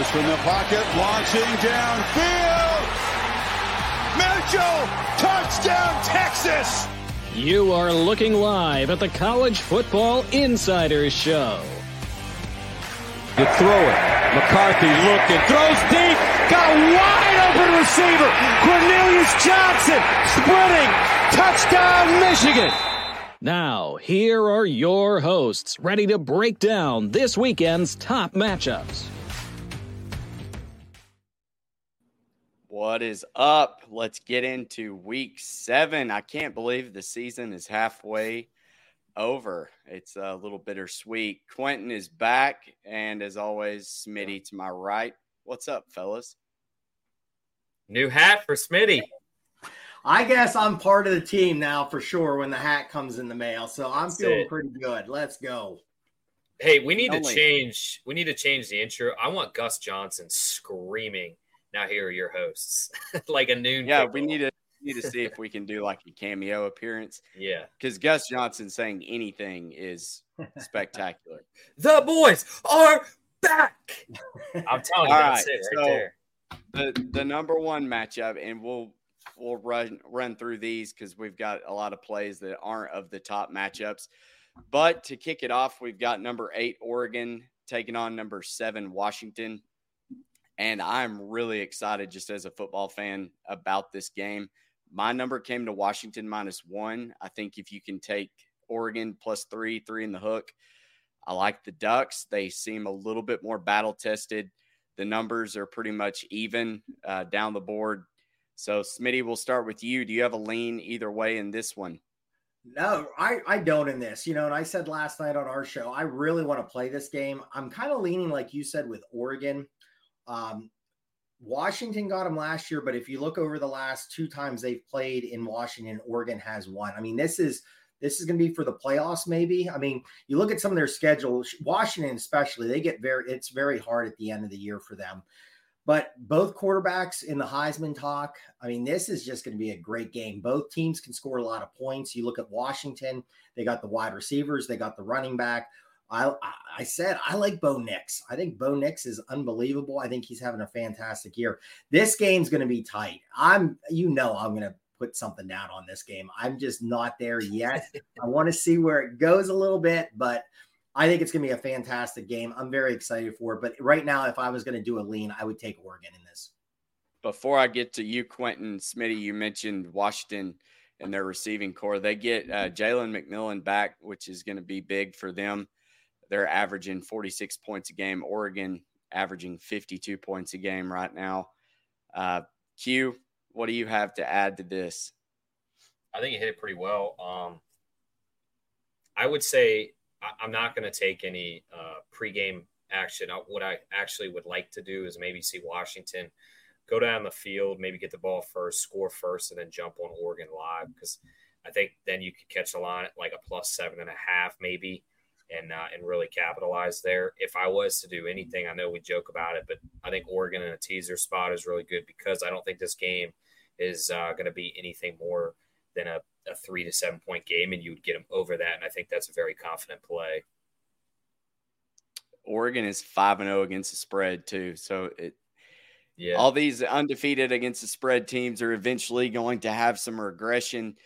Throws from the pocket, launching downfield. Mitchell, touchdown, Texas. You are looking live at the College Football Insiders Show. To throw it. McCarthy looking, throws deep, got a wide open receiver. Cornelius Johnson sprinting. Touchdown, Michigan. Now, here are your hosts, ready to break down this weekend's top matchups. What is up? Let's get into week seven. I can't believe the season is halfway over. It's a little bittersweet. Quentin is back, and as always, Smitty to my right. What's up, fellas? New hat for Smitty. I guess I'm part of the team now for sure when the hat comes in the mail. So I'm That's feeling it. pretty good. Let's go. Hey, we need to Only- change. We need to change the intro. I want Gus Johnson screaming. Now here are your hosts, like a noon. Yeah, kickoff. we need to need to see if we can do like a cameo appearance Yeah, because Gus Johnson saying anything is spectacular. the boys are back. I'm telling you, All that's right, it right so- there. the the number one matchup, and we'll we'll run run through these because we've got a lot of plays that aren't of the top matchups. But to kick it off, we've got number eight Oregon taking on number seven Washington, and I'm really excited just as a football fan about this game. My number came to Washington minus one. I think if you can take Oregon plus three, three in the hook. I like the Ducks. They seem a little bit more battle tested. The numbers are pretty much even uh, down the board. So, Smitty, we'll start with you. Do you have a lean either way in this one? No, I, I don't in this. You know, and I said last night on our show, I really want to play this game. I'm kind of leaning, like you said, with Oregon. Um, Washington got them last year, but if you look over the last two times they've played in Washington, Oregon has won. I mean, this is this is going to be for the playoffs, maybe. I mean, you look at some of their schedule, Washington especially, they get very it's very hard at the end of the year for them. But both quarterbacks in the Heisman talk, I mean, this is just going to be a great game. Both teams can score a lot of points. You look at Washington, they got the wide receivers, they got the running back. I, I- I said I like Bo Nix. I think Bo Nix is unbelievable. I think he's having a fantastic year. This game's going to be tight. I'm, you know, I'm going to put something down on this game. I'm just not there yet. I want to see where it goes a little bit, but I think it's going to be a fantastic game. I'm very excited for it. But right now, if I was going to do a lean, I would take Oregon in this. Before I get to you, Quentin Smitty, you mentioned Washington and their receiving corps. They get uh, Jalen McMillan back, which is going to be big for them. They're averaging 46 points a game. Oregon averaging 52 points a game right now. Uh, Q, what do you have to add to this? I think you hit it pretty well. Um, I would say I, I'm not going to take any uh, pregame action. I, what I actually would like to do is maybe see Washington go down the field, maybe get the ball first, score first, and then jump on Oregon live because I think then you could catch a line at like a plus seven and a half, maybe, and uh, and really capitalize there. If I was to do anything, I know we joke about it, but I think Oregon in a teaser spot is really good because I don't think this game is uh, going to be anything more than a, a three to seven point game, and you would get them over that. And I think that's a very confident play. Oregon is 5 and 0 against the spread, too. So it, Yeah. all these undefeated against the spread teams are eventually going to have some regression.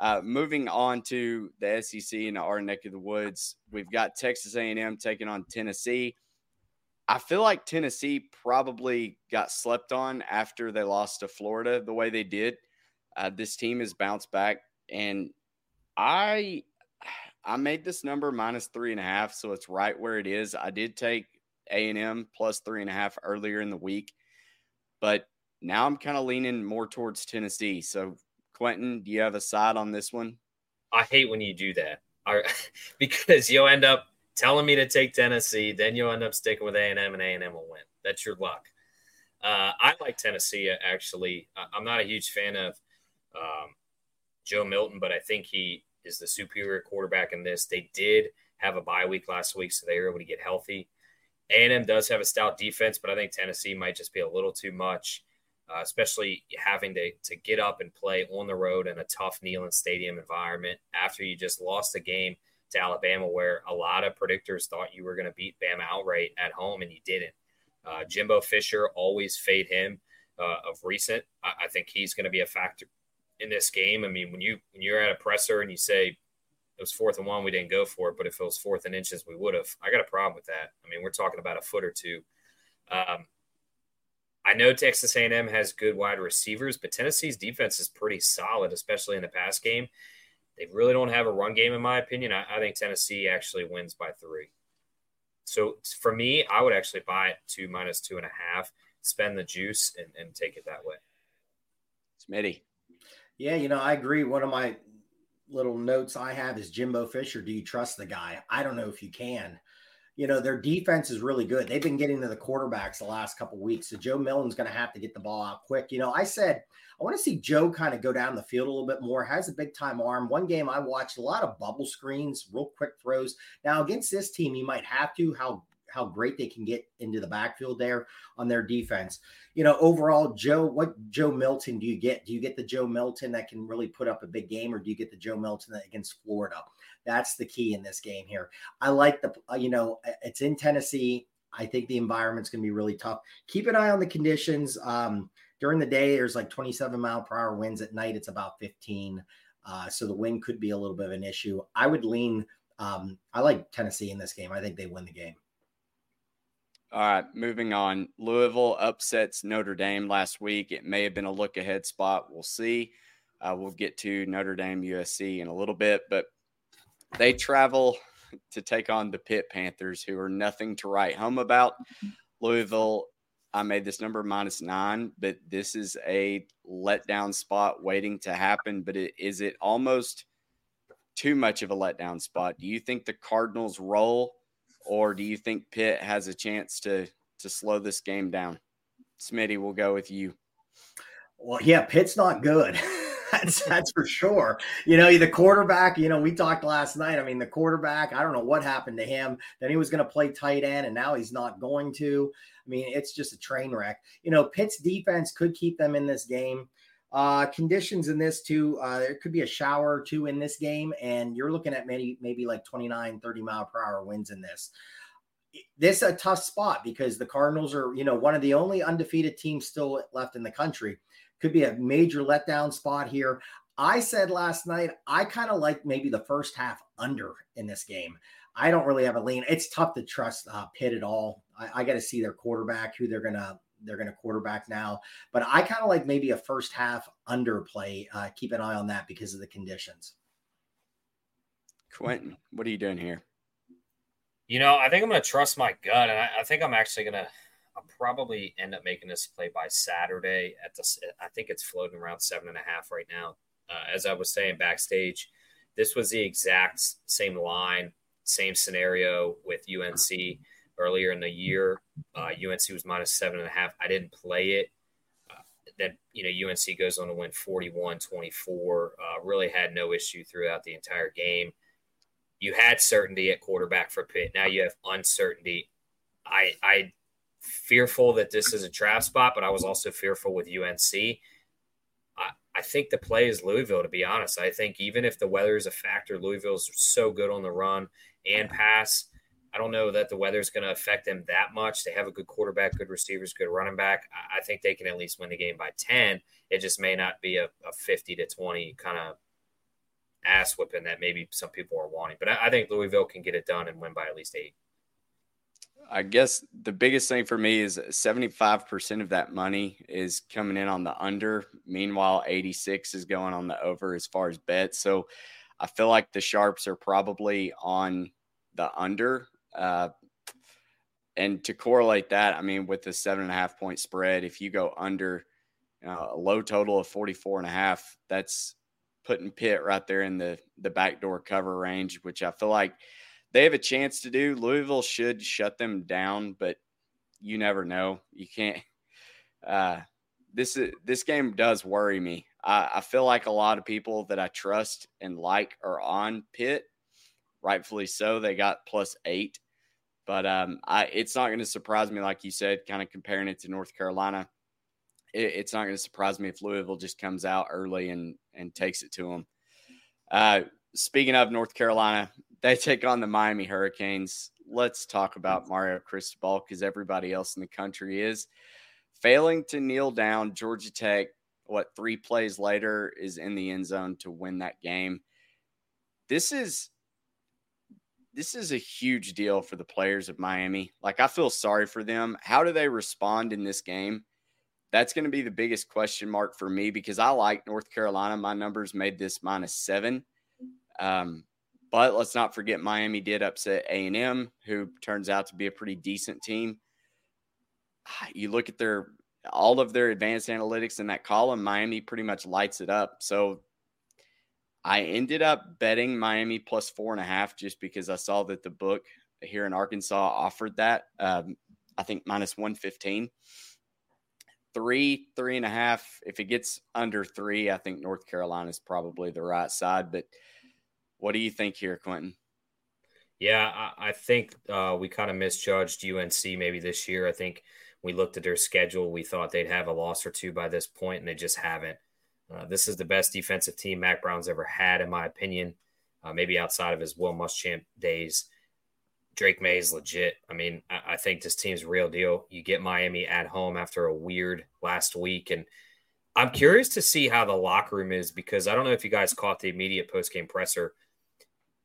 Uh, moving on to the SEC and our neck of the woods, we've got Texas A&M taking on Tennessee. I feel like Tennessee probably got slept on after they lost to Florida the way they did. Uh, this team has bounced back, and I I made this number minus three and a half, so it's right where it is. I did take A and M plus three and a half earlier in the week, but now I'm kind of leaning more towards Tennessee. So, Quentin, do you have a side on this one? I hate when you do that I, because you'll end up telling me to take Tennessee, then you'll end up sticking with A and M, and A and M will win. That's your luck. Uh, I like Tennessee actually. I- I'm not a huge fan of um, Joe Milton, but I think he is the superior quarterback in this. They did have a bye week last week, so they were able to get healthy. A&M does have a stout defense, but I think Tennessee might just be a little too much, uh, especially having to, to get up and play on the road in a tough Neyland Stadium environment after you just lost a game to Alabama, where a lot of predictors thought you were going to beat Bama outright at home, and you didn't. Uh, Jimbo Fisher always fade him uh, of recent. I, I think he's going to be a factor in this game. I mean, when you when you're at a presser and you say it was fourth and one, we didn't go for it, but if it was fourth and inches, we would have. I got a problem with that. I mean, we're talking about a foot or two. Um, I know Texas A&M has good wide receivers, but Tennessee's defense is pretty solid, especially in the pass game. They really don't have a run game, in my opinion. I, I think Tennessee actually wins by three. So for me, I would actually buy it to minus two and a half, spend the juice, and, and take it that way. Smitty. Yeah, you know, I agree. One of my little notes I have is Jimbo Fisher. Do you trust the guy? I don't know if you can you know, their defense is really good. They've been getting to the quarterbacks the last couple weeks. So Joe Milton's going to have to get the ball out quick. You know, I said I want to see Joe kind of go down the field a little bit more. Has a big time arm. One game I watched a lot of bubble screens, real quick throws. Now against this team, you might have to. How how great they can get into the backfield there on their defense. You know, overall, Joe, what Joe Milton do you get? Do you get the Joe Milton that can really put up a big game, or do you get the Joe Milton that against Florida? That's the key in this game here. I like the, uh, you know, it's in Tennessee. I think the environment's going to be really tough. Keep an eye on the conditions. Um, during the day, there's like 27 mile per hour winds. At night, it's about 15. Uh, so the wind could be a little bit of an issue. I would lean. Um, I like Tennessee in this game. I think they win the game. All right, moving on. Louisville upsets Notre Dame last week. It may have been a look ahead spot. We'll see. Uh, we'll get to Notre Dame USC in a little bit, but they travel to take on the Pitt Panthers, who are nothing to write home about. Louisville, I made this number minus nine, but this is a letdown spot waiting to happen. But it, is it almost too much of a letdown spot? Do you think the Cardinals roll? or do you think Pitt has a chance to to slow this game down? Smitty, we'll go with you. Well, yeah, Pitt's not good. that's that's for sure. You know, the quarterback, you know, we talked last night. I mean, the quarterback, I don't know what happened to him. Then he was going to play tight end and now he's not going to. I mean, it's just a train wreck. You know, Pitt's defense could keep them in this game. Uh, conditions in this too, uh, there could be a shower or two in this game, and you're looking at maybe maybe like 29, 30 mile per hour winds in this. This a tough spot because the Cardinals are, you know, one of the only undefeated teams still left in the country. Could be a major letdown spot here. I said last night, I kind of like maybe the first half under in this game. I don't really have a lean. It's tough to trust uh, Pitt at all. I, I got to see their quarterback, who they're gonna they're going to quarterback now. But I kind of like maybe a first half underplay. Uh, keep an eye on that because of the conditions. Quentin, what are you doing here? You know, I think I'm going to trust my gut, and I, I think I'm actually going to. I'll probably end up making this play by Saturday. At the, I think it's floating around seven and a half right now. Uh, as I was saying backstage, this was the exact same line, same scenario with UNC earlier in the year. Uh, UNC was minus seven and a half. I didn't play it. Uh, then, you know, UNC goes on to win 41 24. Uh, really had no issue throughout the entire game. You had certainty at quarterback for Pitt. Now you have uncertainty. I, I fearful that this is a trap spot, but I was also fearful with UNC. I, I think the play is Louisville, to be honest. I think even if the weather is a factor, Louisville's so good on the run and pass I don't know that the weather is going to affect them that much. They have a good quarterback, good receivers, good running back. I think they can at least win the game by 10. It just may not be a, a 50 to 20 kind of ass whipping that maybe some people are wanting. But I, I think Louisville can get it done and win by at least eight. I guess the biggest thing for me is 75% of that money is coming in on the under. Meanwhile, 86 is going on the over as far as bets. So I feel like the sharps are probably on the under. Uh, and to correlate that, I mean, with the seven and a half point spread, if you go under uh, a low total of 44 and a half, that's putting Pitt right there in the, the backdoor cover range, which I feel like they have a chance to do. Louisville should shut them down, but you never know. You can't. Uh, this is this game does worry me. I, I feel like a lot of people that I trust and like are on Pitt, rightfully so. They got plus eight. But um, I, it's not going to surprise me, like you said, kind of comparing it to North Carolina. It, it's not going to surprise me if Louisville just comes out early and and takes it to them. Uh, speaking of North Carolina, they take on the Miami Hurricanes. let's talk about Mario Cristobal because everybody else in the country is failing to kneel down. Georgia Tech, what three plays later, is in the end zone to win that game. This is this is a huge deal for the players of Miami. Like I feel sorry for them. How do they respond in this game? That's going to be the biggest question mark for me because I like North Carolina. My numbers made this minus seven. Um, but let's not forget Miami did upset A&M, who turns out to be a pretty decent team. You look at their all of their advanced analytics in that column, Miami pretty much lights it up. So I ended up betting Miami plus four and a half just because I saw that the book here in Arkansas offered that. Um, I think minus 115. Three, three and a half. If it gets under three, I think North Carolina is probably the right side. But what do you think here, Quentin? Yeah, I, I think uh, we kind of misjudged UNC maybe this year. I think we looked at their schedule. We thought they'd have a loss or two by this point, and they just haven't. Uh, this is the best defensive team Mack Brown's ever had, in my opinion. Uh, maybe outside of his Will Muschamp days. Drake Maye is legit. I mean, I, I, think this team's real deal. You get Miami at home after a weird last week, and I'm curious to see how the locker room is because I don't know if you guys caught the immediate post game presser.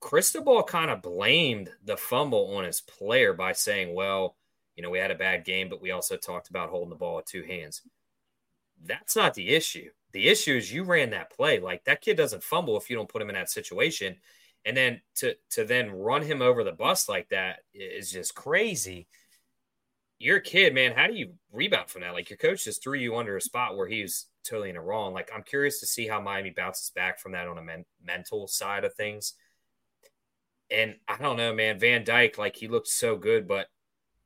Cristobal kind of blamed the fumble on his player by saying, "Well, you know, we had a bad game, but we also talked about holding the ball with two hands." That's not the issue. The issue is you ran that play. Like that kid doesn't fumble if you don't put him in that situation. And then to to then run him over the bus like that is just crazy. You're a kid, man. How do you rebound from that? Like your coach just threw you under a spot where he was totally in a wrong. Like I'm curious to see how Miami bounces back from that on a men- mental side of things. And I don't know, man. Van Dyke, like he looked so good, but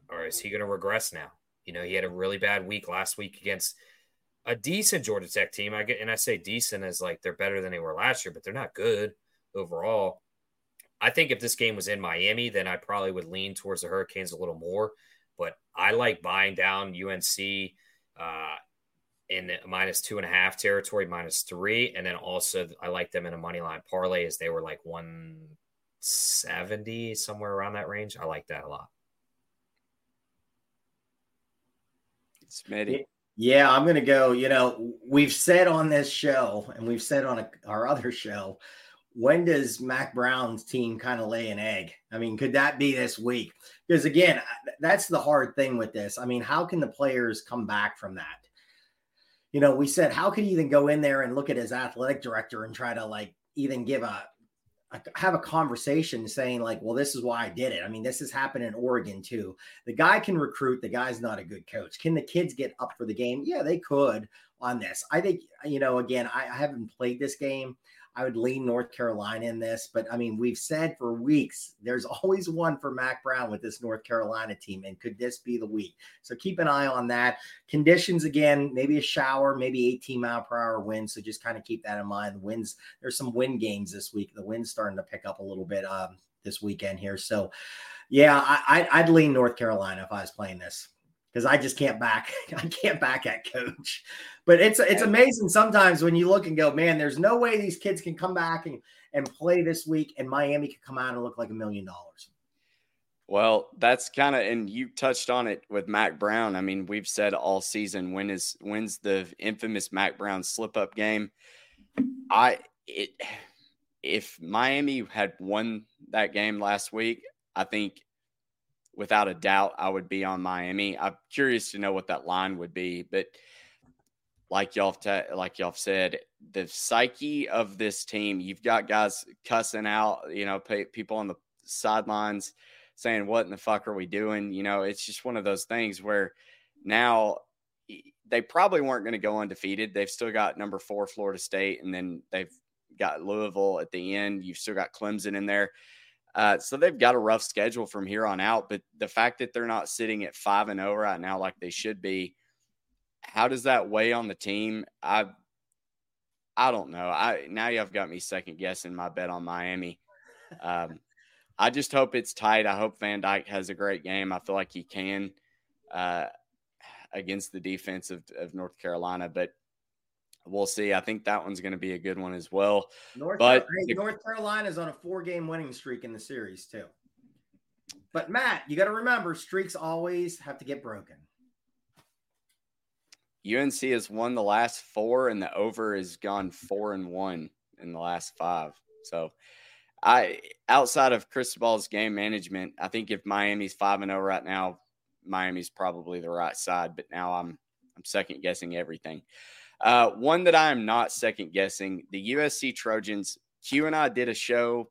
or is he going to regress now? You know, he had a really bad week last week against a decent Georgia Tech team. I get and I say decent as like they're better than they were last year, but they're not good overall. I think if this game was in Miami, then I probably would lean towards the Hurricanes a little more. But I like buying down UNC uh, in minus two and a half territory, minus three, and then also I like them in a money line parlay as they were like one seventy somewhere around that range. I like that a lot. Smitty. Yeah, I'm going to go. You know, we've said on this show and we've said on a, our other show, when does Mack Brown's team kind of lay an egg? I mean, could that be this week? Because again, that's the hard thing with this. I mean, how can the players come back from that? You know, we said, how could he even go in there and look at his athletic director and try to like even give a have a conversation saying like, well, this is why I did it. I mean, this has happened in Oregon too. The guy can recruit. The guy's not a good coach. Can the kids get up for the game? Yeah, they could on this. I think, you know, again, I, I haven't played this game. I would lean North Carolina in this, but I mean, we've said for weeks there's always one for Mack Brown with this North Carolina team, and could this be the week? So keep an eye on that. Conditions again, maybe a shower, maybe 18 mile per hour wind. So just kind of keep that in mind. The winds, there's some wind games this week. The wind's starting to pick up a little bit um, this weekend here. So yeah, I, I'd lean North Carolina if I was playing this because I just can't back. I can't back at coach. But it's it's amazing sometimes when you look and go, man, there's no way these kids can come back and, and play this week and Miami could come out and look like a million dollars. Well, that's kind of and you touched on it with Mack Brown. I mean, we've said all season when is when's the infamous Mack Brown slip up game. I it if Miami had won that game last week, I think without a doubt, I would be on Miami. I'm curious to know what that line would be, but like y'all te- like y'all said, the psyche of this team. You've got guys cussing out, you know, pay, people on the sidelines saying, "What in the fuck are we doing?" You know, it's just one of those things where now they probably weren't going to go undefeated. They've still got number four Florida State, and then they've got Louisville at the end. You've still got Clemson in there. Uh, so they've got a rough schedule from here on out. But the fact that they're not sitting at five and zero oh right now like they should be, how does that weigh on the team? I I don't know. I now you've got me second guessing my bet on Miami. Um, I just hope it's tight. I hope Van Dyke has a great game. I feel like he can uh, against the defense of, of North Carolina, but we'll see. I think that one's going to be a good one as well. North, but hey, North Carolina is on a four game winning streak in the series too. But Matt, you got to remember, streaks always have to get broken. UNC has won the last four, and the over has gone four and one in the last five. So, I outside of Cristobal's game management, I think if Miami's five and zero oh right now, Miami's probably the right side. But now I'm I'm second guessing everything. Uh, one that I am not second guessing the USC Trojans. Q and I did a show,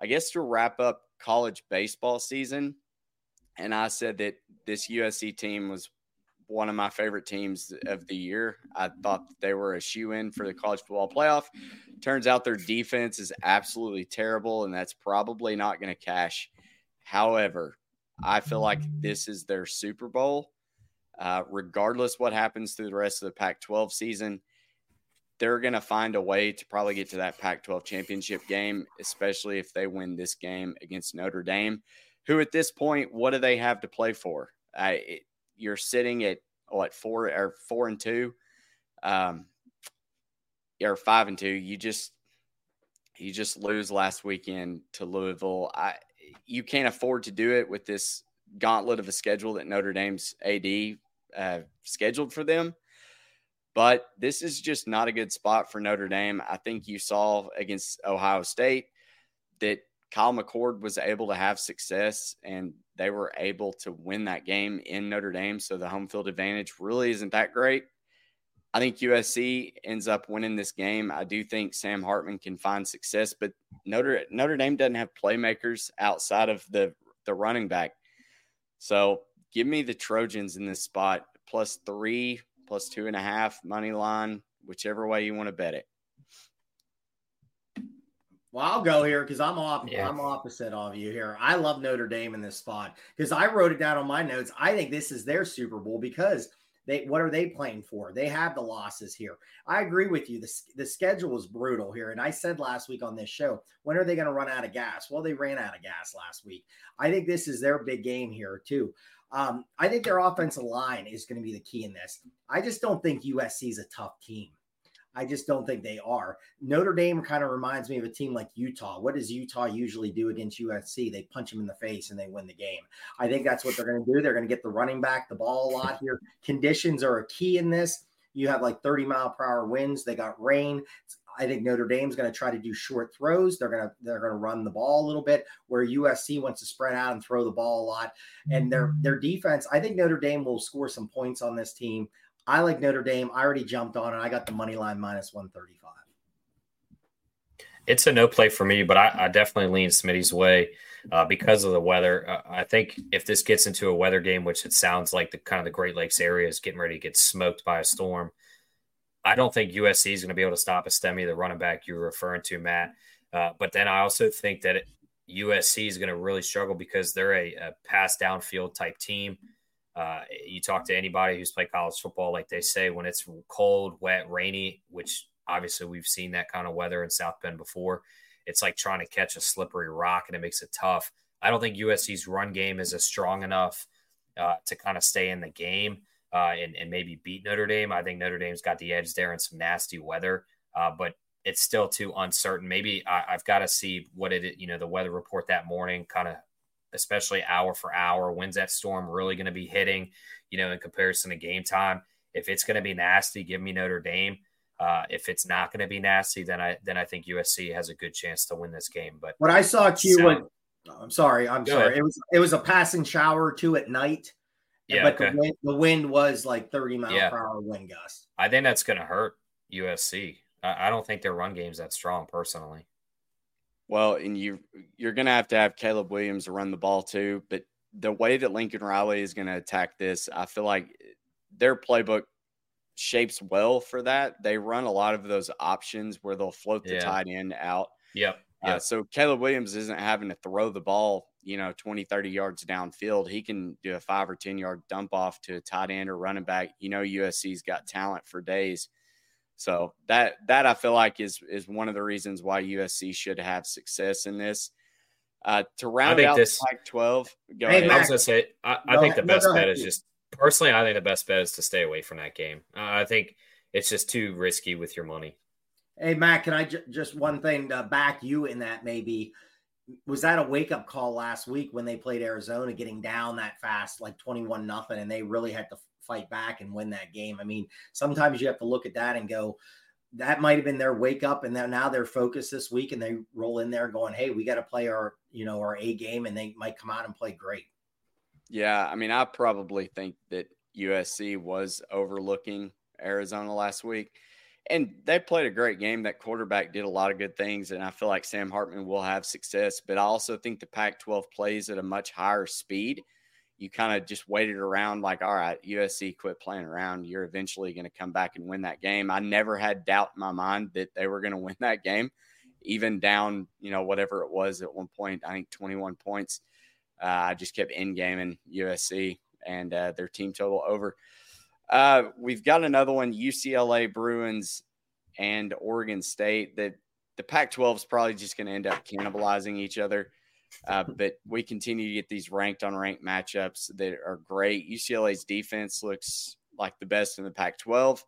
I guess, to wrap up college baseball season, and I said that this USC team was one of my favorite teams of the year. I thought they were a shoe in for the college football playoff. Turns out their defense is absolutely terrible, and that's probably not going to cash. However, I feel like this is their Super Bowl. Uh, regardless what happens through the rest of the Pac 12 season, they're going to find a way to probably get to that Pac 12 championship game, especially if they win this game against Notre Dame, who at this point, what do they have to play for? It, you're sitting at what four or four and two, um, or five and two. You just you just lose last weekend to Louisville. I you can't afford to do it with this gauntlet of a schedule that Notre Dame's AD uh, scheduled for them. But this is just not a good spot for Notre Dame. I think you saw against Ohio State that Kyle McCord was able to have success and they were able to win that game in Notre Dame. So the home field advantage really isn't that great. I think USC ends up winning this game. I do think Sam Hartman can find success, but Notre Notre Dame doesn't have playmakers outside of the the running back. So give me the Trojans in this spot plus three, plus two and a half money line, whichever way you want to bet it. Well, I'll go here because I'm off. Yeah. I'm opposite of you here. I love Notre Dame in this spot because I wrote it down on my notes. I think this is their Super Bowl because they what are they playing for? They have the losses here. I agree with you. The, the schedule is brutal here. And I said last week on this show, when are they going to run out of gas? Well, they ran out of gas last week. I think this is their big game here, too. Um, I think their offensive line is going to be the key in this. I just don't think USC is a tough team. I just don't think they are. Notre Dame kind of reminds me of a team like Utah. What does Utah usually do against USC? They punch them in the face and they win the game. I think that's what they're going to do. They're going to get the running back the ball a lot here. Conditions are a key in this. You have like 30 mile per hour winds. They got rain. I think Notre Dame's going to try to do short throws. They're going to they're going to run the ball a little bit. Where USC wants to spread out and throw the ball a lot. And their their defense, I think Notre Dame will score some points on this team. I like Notre Dame. I already jumped on it. I got the money line minus 135. It's a no play for me, but I, I definitely lean Smitty's way uh, because of the weather. Uh, I think if this gets into a weather game, which it sounds like the kind of the Great Lakes area is getting ready to get smoked by a storm, I don't think USC is going to be able to stop Estime, the running back you were referring to, Matt. Uh, but then I also think that it, USC is going to really struggle because they're a, a pass downfield type team. Uh, you talk to anybody who's played college football, like they say, when it's cold, wet, rainy, which obviously we've seen that kind of weather in South Bend before. It's like trying to catch a slippery rock and it makes it tough. I don't think USC's run game is as strong enough uh, to kind of stay in the game uh, and, and, maybe beat Notre Dame. I think Notre Dame's got the edge there in some nasty weather, uh, but it's still too uncertain. Maybe I, have got to see what it, you know, the weather report that morning kind of especially hour for hour. When's that storm really going to be hitting, you know, in comparison to game time? If it's going to be nasty, give me Notre Dame. Uh, if it's not going to be nasty, then I then I think USC has a good chance to win this game. But what I saw Q, sound, I'm sorry, I'm sorry. Ahead. It was it was a passing shower too at night. Yeah, but okay. the, wind, the wind was like 30 mile yeah. per hour wind gust. I think that's going to hurt USC. I, I don't think their run game's that strong personally. Well, and you you're going to have to have Caleb Williams to run the ball too. But the way that Lincoln Riley is going to attack this, I feel like their playbook shapes well for that. They run a lot of those options where they'll float the yeah. tight end out. Yep. Uh, so Caleb Williams isn't having to throw the ball, you know, 20, 30 yards downfield. He can do a five or 10 yard dump off to a tight end or running back. You know, USC's got talent for days. So that that I feel like is is one of the reasons why USC should have success in this. Uh, to round out this, Pac-12, go hey, ahead. I was gonna say I, I think the best no, bet is just personally. I think the best bet is to stay away from that game. Uh, I think it's just too risky with your money. Hey Matt, can I j- just one thing to back you in that maybe? was that a wake up call last week when they played Arizona, getting down that fast, like 21 nothing, and they really had to fight back and win that game. I mean, sometimes you have to look at that and go, that might have been their wake up, and now they're focused this week, and they roll in there going, "Hey, we got to play our, you know, our A game," and they might come out and play great. Yeah, I mean, I probably think that USC was overlooking Arizona last week. And they played a great game. That quarterback did a lot of good things. And I feel like Sam Hartman will have success. But I also think the Pac 12 plays at a much higher speed you kind of just waited around like, all right, USC quit playing around. You're eventually going to come back and win that game. I never had doubt in my mind that they were going to win that game, even down, you know, whatever it was at one point, I think 21 points. Uh, I just kept in gaming USC and uh, their team total over. Uh, we've got another one UCLA Bruins and Oregon State that the Pac 12 is probably just going to end up cannibalizing each other. Uh, but we continue to get these ranked on ranked matchups that are great. UCLA's defense looks like the best in the Pac 12.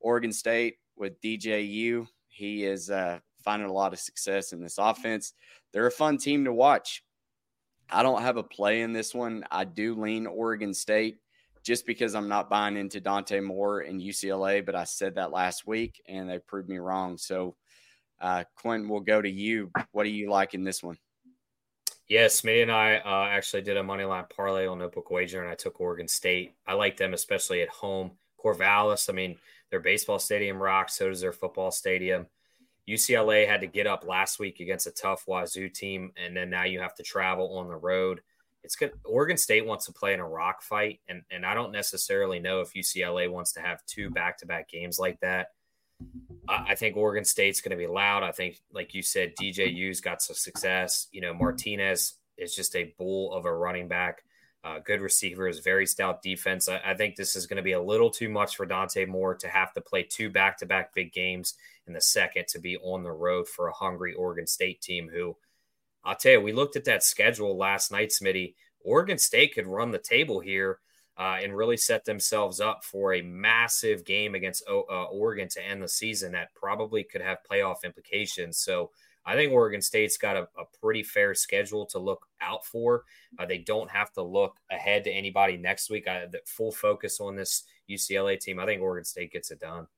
Oregon State with DJU, he is uh, finding a lot of success in this offense. They're a fun team to watch. I don't have a play in this one. I do lean Oregon State just because I'm not buying into Dante Moore and UCLA, but I said that last week and they proved me wrong. So, uh, Quentin, we'll go to you. What do you like in this one? Yes, me and I uh, actually did a money line parlay on Notebook Wager, and I took Oregon State. I like them, especially at home. Corvallis, I mean, their baseball stadium rocks. So does their football stadium. UCLA had to get up last week against a tough Wazoo team, and then now you have to travel on the road. It's good. Oregon State wants to play in a rock fight, and and I don't necessarily know if UCLA wants to have two back to back games like that. I think Oregon State's going to be loud. I think, like you said, DJU's got some success. You know, Martinez is just a bull of a running back. Uh, good receivers, very stout defense. I, I think this is going to be a little too much for Dante Moore to have to play two back to back big games in the second to be on the road for a hungry Oregon State team who, I'll tell you, we looked at that schedule last night, Smitty. Oregon State could run the table here uh, and really set themselves up for a massive game against uh, Oregon to end the season that probably could have playoff implications. So I think Oregon State's got a, a pretty fair schedule to look out for. Uh, they don't have to look ahead to anybody next week. I, the full focus on this UCLA team. I think Oregon State gets it done.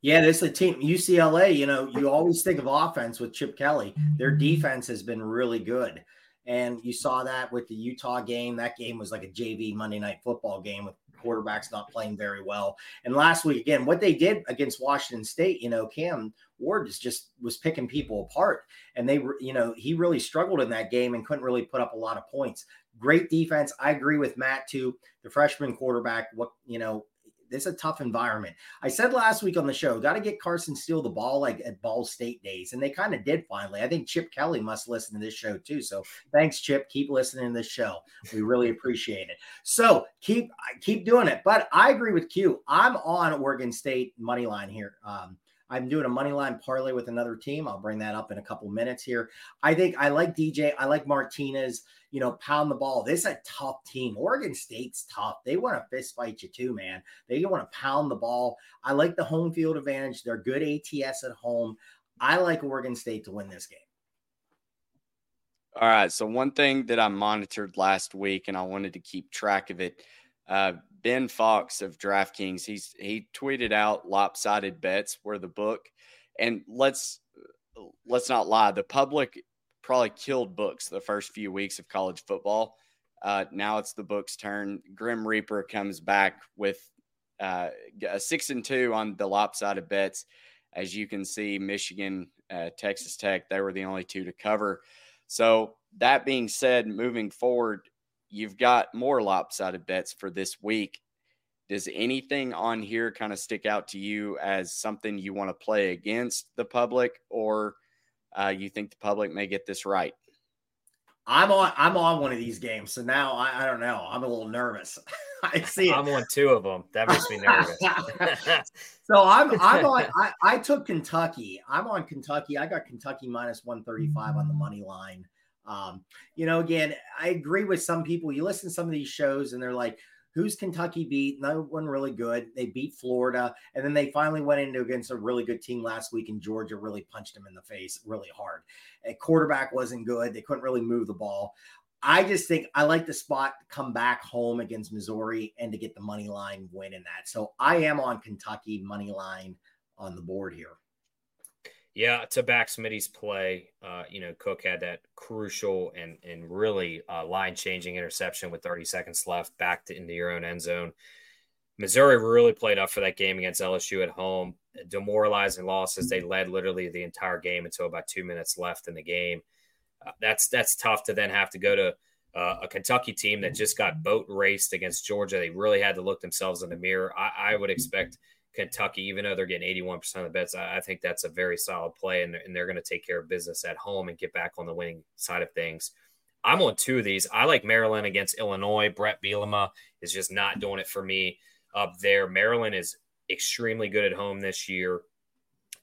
Yeah, this is a team UCLA. You know, you always think of offense with Chip Kelly. Their defense has been really good. And you saw that with the Utah game. That game was like a JV Monday night football game with quarterbacks not playing very well. And last week, again, what they did against Washington State, you know, Cam Ward just, just was picking people apart. And they were, you know, he really struggled in that game and couldn't really put up a lot of points. Great defense. I agree with Matt too. The freshman quarterback, what, you know, it's a tough environment. I said last week on the show, got to get Carson Steele the ball like at Ball State days, and they kind of did finally. I think Chip Kelly must listen to this show too. So thanks, Chip. Keep listening to this show. We really appreciate it. So keep keep doing it. But I agree with Q. I'm on Oregon State money line here. Um, I'm doing a money line parlay with another team. I'll bring that up in a couple minutes here. I think I like DJ. I like Martinez. You know, pound the ball. This is a tough team. Oregon State's tough. They want to fist fight you too, man. They want to pound the ball. I like the home field advantage. They're good ATS at home. I like Oregon State to win this game. All right. So one thing that I monitored last week, and I wanted to keep track of it. Uh, Ben Fox of DraftKings, he's he tweeted out lopsided bets were the book, and let's let's not lie, the public probably killed books the first few weeks of college football. Uh, now it's the book's turn. Grim Reaper comes back with uh, a six and two on the lopsided bets. As you can see, Michigan, uh, Texas Tech, they were the only two to cover. So that being said, moving forward, you've got more lopsided bets for this week. Does anything on here kind of stick out to you as something you want to play against the public, or uh, you think the public may get this right? I'm on. I'm on one of these games, so now I, I don't know. I'm a little nervous. I see. It. I'm on two of them. That makes me nervous. so I'm. I'm on. I, I took Kentucky. I'm on Kentucky. I got Kentucky minus 135 on the money line. Um, you know, again, I agree with some people. You listen to some of these shows and they're like, Who's Kentucky beat? No one really good. They beat Florida, and then they finally went into against a really good team last week, and Georgia really punched them in the face really hard. A quarterback wasn't good. They couldn't really move the ball. I just think I like the spot to come back home against Missouri and to get the money line win in that. So I am on Kentucky money line on the board here. Yeah, to back Smitty's play, uh, you know, Cook had that crucial and and really uh, line changing interception with 30 seconds left, back to into your own end zone. Missouri really played up for that game against LSU at home. Demoralizing losses. They led literally the entire game until about two minutes left in the game. Uh, that's that's tough to then have to go to uh, a Kentucky team that just got boat raced against Georgia. They really had to look themselves in the mirror. I, I would expect Kentucky, even though they're getting 81% of the bets, I, think that's a very solid play, and, and they're going to take care of business at home and get back on the winning side of things. I'm on two of these. I like Maryland against Illinois. Bret Bielema is just not doing it for me up there. Maryland is extremely good at home this year.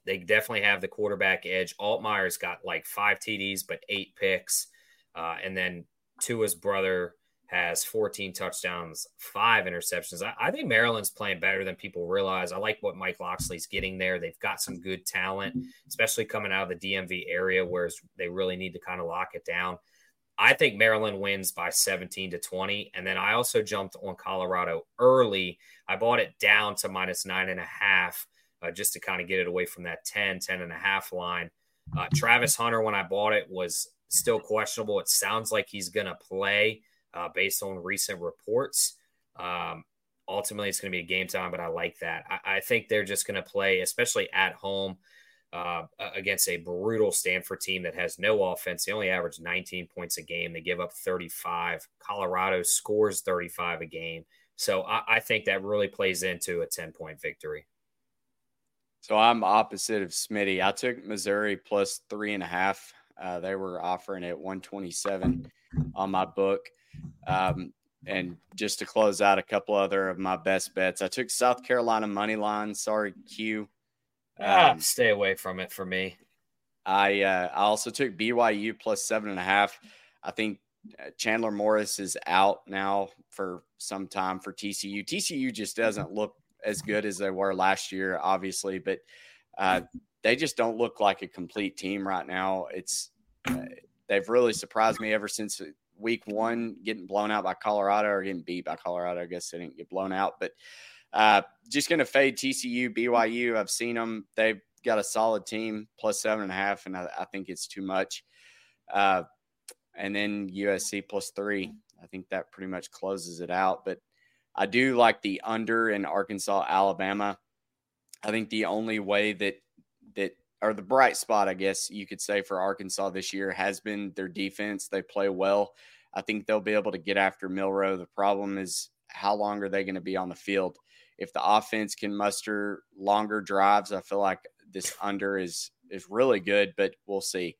They definitely have the quarterback edge. Altmyer's got like five TDs, but eight picks. Uh, and then Tua's brother has 14 touchdowns, five interceptions. I, I, think Maryland's playing better than people realize. I like what Mike Locksley's getting there. They've got some good talent, especially coming out of the DMV area where they really need to kind of lock it down. I think Maryland wins by 17 to 20. And then I also jumped on Colorado early. I bought it down to minus nine and a half uh, just to kind of get it away from that 10, 10 and a half line. Uh, Travis Hunter, when I bought it, was still questionable. It sounds like he's going to play uh, based on recent reports. Um, ultimately, it's going to be a game time, but I like that. I, I think they're just going to play, especially at home. Uh, against a brutal Stanford team that has no offense. They only average 19 points a game. They give up 35. Colorado scores 35 a game. So I, I think that really plays into a 10 point victory. So I'm opposite of Smitty. I took Missouri plus three and a half. Uh, they were offering it 127 on my book. Um, and just to close out a couple other of my best bets, I took South Carolina money line. Sorry, Q. Ah, um, stay away from it for me. I uh, I also took BYU plus seven and a half. I think uh, Chandler Morris is out now for some time for TCU. TCU just doesn't look as good as they were last year, obviously, but uh, they just don't look like a complete team right now. It's uh, they've really surprised me ever since week one, getting blown out by Colorado or getting beat by Colorado. I guess they didn't get blown out, but uh, just going to fade TCU, BYU. I've seen them. They've got a solid team, plus seven and a half, and I, I think it's too much. Uh, and then USC plus three. I think that pretty much closes it out. But I do like the under in Arkansas, Alabama. I think the only way that that or the bright spot, I guess you could say, for Arkansas this year has been their defense. They play well. I think they'll be able to get after Milroe. The problem is how long are they going to be on the field? If the offense can muster longer drives, I feel like this under is is really good, but we'll see.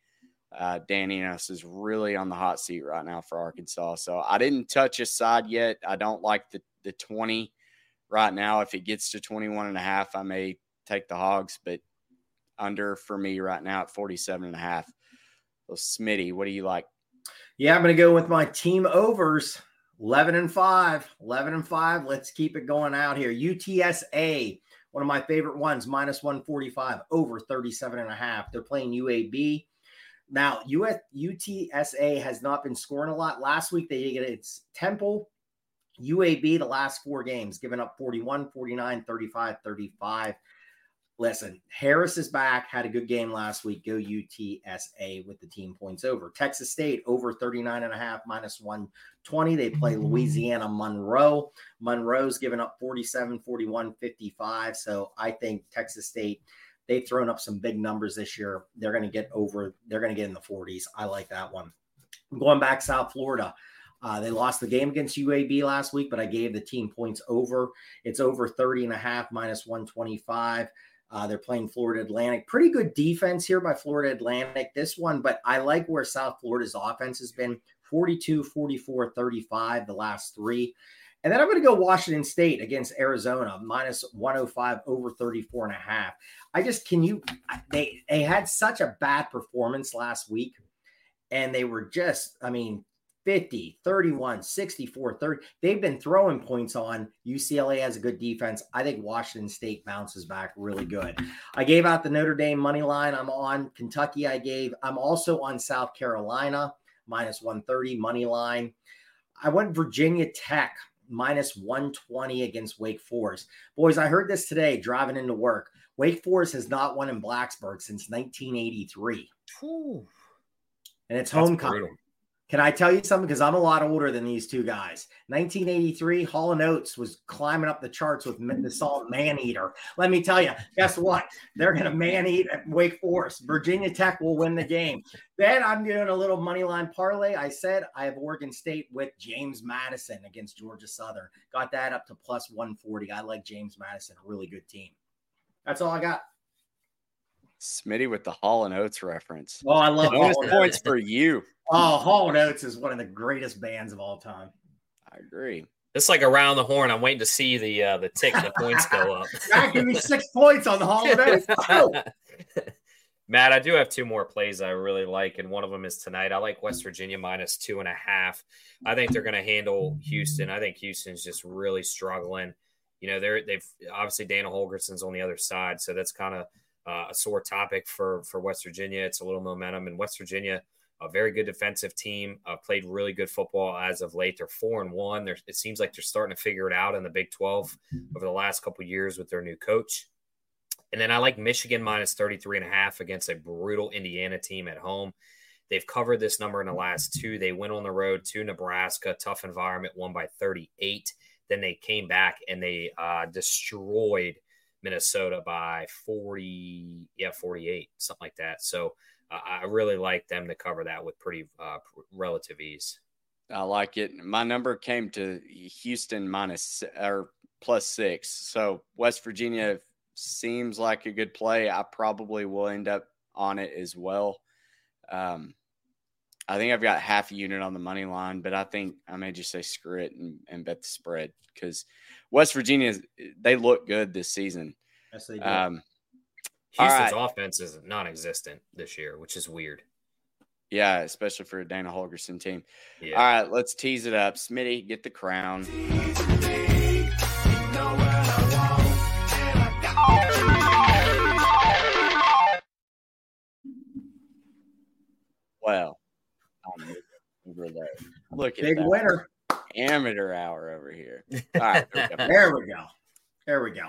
Uh, Dan Enos is really on the hot seat right now for Arkansas. So I didn't touch a side yet. I don't like the, the 20 right now. If it gets to 21 and a half, I may take the hogs, but under for me right now at 47 and a half. Smitty, what do you like? Yeah, I'm going to go with my team overs 11 and 5. 11 and 5. Let's keep it going out here. UTSA, one of my favorite ones, minus 145, over 37 and a half. They're playing UAB. Now, US, UTSA has not been scoring a lot. Last week, they did its Temple. UAB, the last four games, giving up 41, 49, 35, 35 listen, Harris is back, had a good game last week. Go UTSA with the team points over. Texas State over 39 and a half minus 120. They play mm-hmm. Louisiana Monroe. Monroe's given up 47, 41, 55. So I think Texas State, they've thrown up some big numbers this year. They're going to get over, they're going to get in the 40s. I like that one. going back South Florida. Uh, they lost the game against UAB last week, but I gave the team points over. It's over 30 and a half minus 125. Uh, they're playing Florida Atlantic. Pretty good defense here by Florida Atlantic. This one, but I like where South Florida's offense has been 42, 44, 35 the last three. And then I'm going to go Washington State against Arizona, minus 105 over 34 and a half. I just can you they they had such a bad performance last week and they were just I mean 50, 31, 64, 30. They've been throwing points on. UCLA has a good defense. I think Washington State bounces back really good. I gave out the Notre Dame money line. I'm on Kentucky. I gave, I'm also on South Carolina minus 130 money line. I went Virginia Tech minus 120 against Wake Forest. Boys, I heard this today driving into work. Wake Forest has not won in Blacksburg since 1983. Ooh. And it's homecoming. Can I tell you something? Because I'm a lot older than these two guys. 1983, Hall and Oates was climbing up the charts with the song Man Eater. Let me tell you, guess what? They're going to man eat at Wake Forest. Virginia Tech will win the game. Then I'm doing a little money line parlay. I said I have Oregon State with James Madison against Georgia Southern. Got that up to plus 140. I like James Madison, a really good team. That's all I got. Smitty with the Hall and Oates reference. Oh, I love bonus points for you. Oh, Hall and Oates is one of the greatest bands of all time. I agree. It's like around the horn. I'm waiting to see the uh, the tick, the points go up. God, give me six points on the Hall and Oates. Matt, I do have two more plays I really like, and one of them is tonight. I like West Virginia minus two and a half. I think they're going to handle Houston. I think Houston's just really struggling. You know, they're they've obviously Dana Holgorsen's on the other side, so that's kind of uh, a sore topic for for West Virginia. It's a little momentum, and West Virginia, a very good defensive team, uh, played really good football as of late. They're four and one. They're, it seems like they're starting to figure it out in the Big Twelve over the last couple years with their new coach. And then I like Michigan minus 33 and a half against a brutal Indiana team at home. They've covered this number in the last two. They went on the road to Nebraska, tough environment, won by 38. Then they came back and they uh, destroyed Minnesota by 40, yeah, 48, something like that. So uh, I really like them to cover that with pretty uh, relative ease. I like it. My number came to Houston minus or plus six. So West Virginia seems like a good play. I probably will end up on it as well. Um, I think I've got half a unit on the money line, but I think I may just say screw it and, and bet the spread because West Virginia they look good this season. Yes, they do. Um, Houston's right. offense is non-existent this year, which is weird. Yeah, especially for a Dana Holgorsen team. Yeah. All right, let's tease it up. Smitty, get the crown. Well, over there. Look at big that. winner. Amateur hour over here. All right, there we go. there we go. There we go.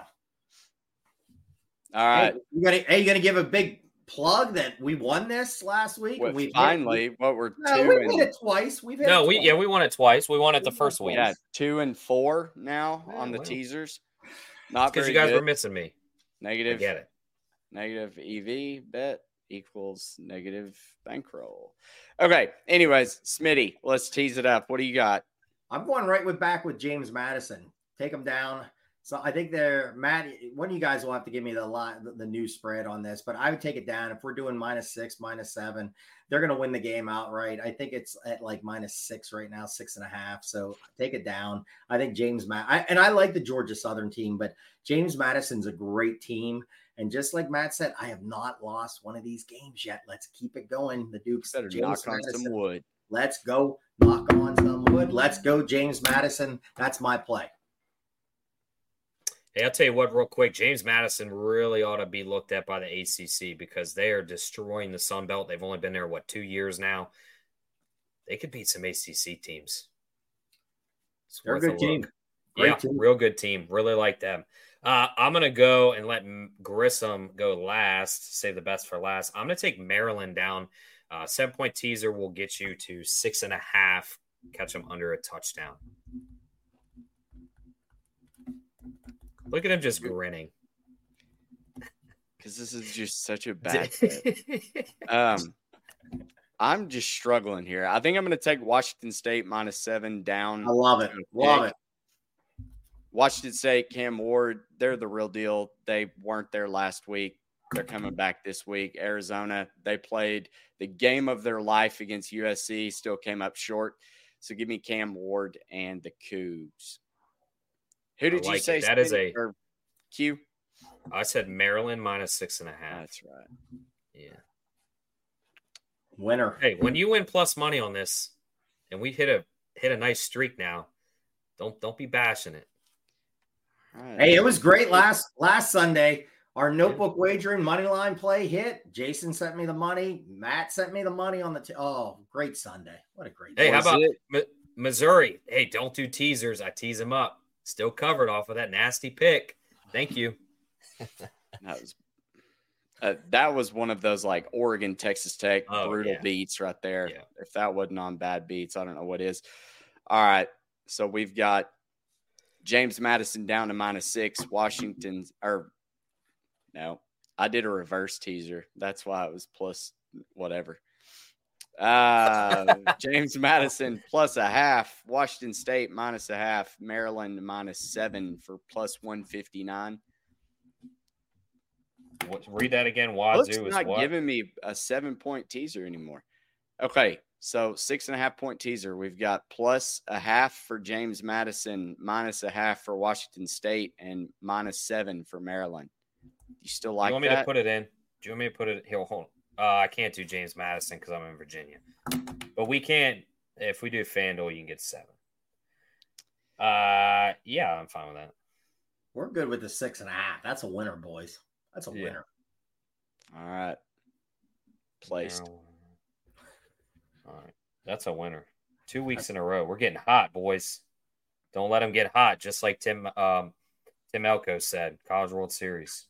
All right. Hey, you gonna, hey, you gonna give a big plug that we won this last week? Well, we finally, hit, what we're no, two we and, won it twice. We've no, we twice. yeah, we won it twice. We won it the first week. Yeah, two and four now yeah, on the teasers. Not because you guys good. were missing me. Negative. I get it. Negative EV bet equals negative bankroll. Okay. Anyways, Smitty, let's tease it up. What do you got? I'm going right with back with James Madison. Take him down. So I think they're Matt. One of you guys will have to give me the line, the new spread on this, but I would take it down if we're doing minus six, minus seven. They're going to win the game outright. I think it's at like minus six right now, six and a half. So take it down. I think James Matt, I, and I like the Georgia Southern team, but James Madison's a great team. And just like Matt said, I have not lost one of these games yet. Let's keep it going. The Dukes better James knock Madison. on some wood. Let's go knock on some wood. Let's go, James Madison. That's my play. Hey, I'll tell you what, real quick. James Madison really ought to be looked at by the ACC because they are destroying the Sun Belt. They've only been there, what, two years now? They could beat some ACC teams. It's They're a good a team. Great yeah, team. real good team. Really like them. Uh, I'm going to go and let Grissom go last, save the best for last. I'm going to take Maryland down. Uh, seven point teaser will get you to six and a half, catch them under a touchdown. Look at him just grinning. Because this is just such a bad um, I'm just struggling here. I think I'm going to take Washington State minus seven down. I love it. Love it. Washington State, Cam Ward, they're the real deal. They weren't there last week. They're coming back this week. Arizona, they played the game of their life against USC, still came up short. So give me Cam Ward and the Cougs. Who did like you say? It. That is a Q. I said Maryland minus six and a half. That's right. Yeah. Winner. Hey, when you win plus money on this, and we hit a hit a nice streak now. Don't don't be bashing it. Right. Hey, it was great last last Sunday. Our notebook wagering money line play hit. Jason sent me the money. Matt sent me the money on the. T- oh, great Sunday! What a great. Day. Hey, how about M- Missouri? Hey, don't do teasers. I tease them up. Still covered off of that nasty pick. Thank you. that was uh, that was one of those like Oregon, Texas Tech oh, brutal yeah. beats right there. Yeah. If that wasn't on bad beats, I don't know what is. All right. So we've got James Madison down to minus six, Washington, or no, I did a reverse teaser. That's why it was plus whatever. Uh, James Madison plus a half, Washington State minus a half, Maryland minus seven for plus 159. What, read that again. Wazoo is not what? giving me a seven point teaser anymore. Okay, so six and a half point teaser. We've got plus a half for James Madison, minus a half for Washington State, and minus seven for Maryland. You still like? You want me that? to put it in? Do you want me to put it here? Hold. On. Uh, I can't do James Madison because I'm in Virginia, but we can't. If we do FanDuel, you can get seven. Uh, yeah, I'm fine with that. We're good with the six and a half. That's a winner, boys. That's a yeah. winner. All right. Placed. All right. That's a winner. Two weeks in a row. We're getting hot, boys. Don't let them get hot. Just like Tim um, Tim Elko said, College World Series.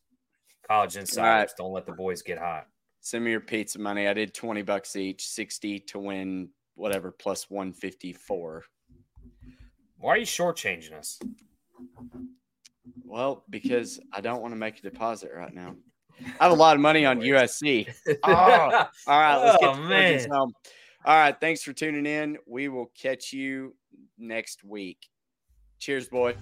College insiders. Right. Don't let the boys get hot. Send me your pizza money. I did 20 bucks each, 60 to win whatever plus 154. Why are you shortchanging us? Well, because I don't want to make a deposit right now. I have a lot of money on USC. Oh, all right, let's get oh, man. home. All right, thanks for tuning in. We will catch you next week. Cheers, boy.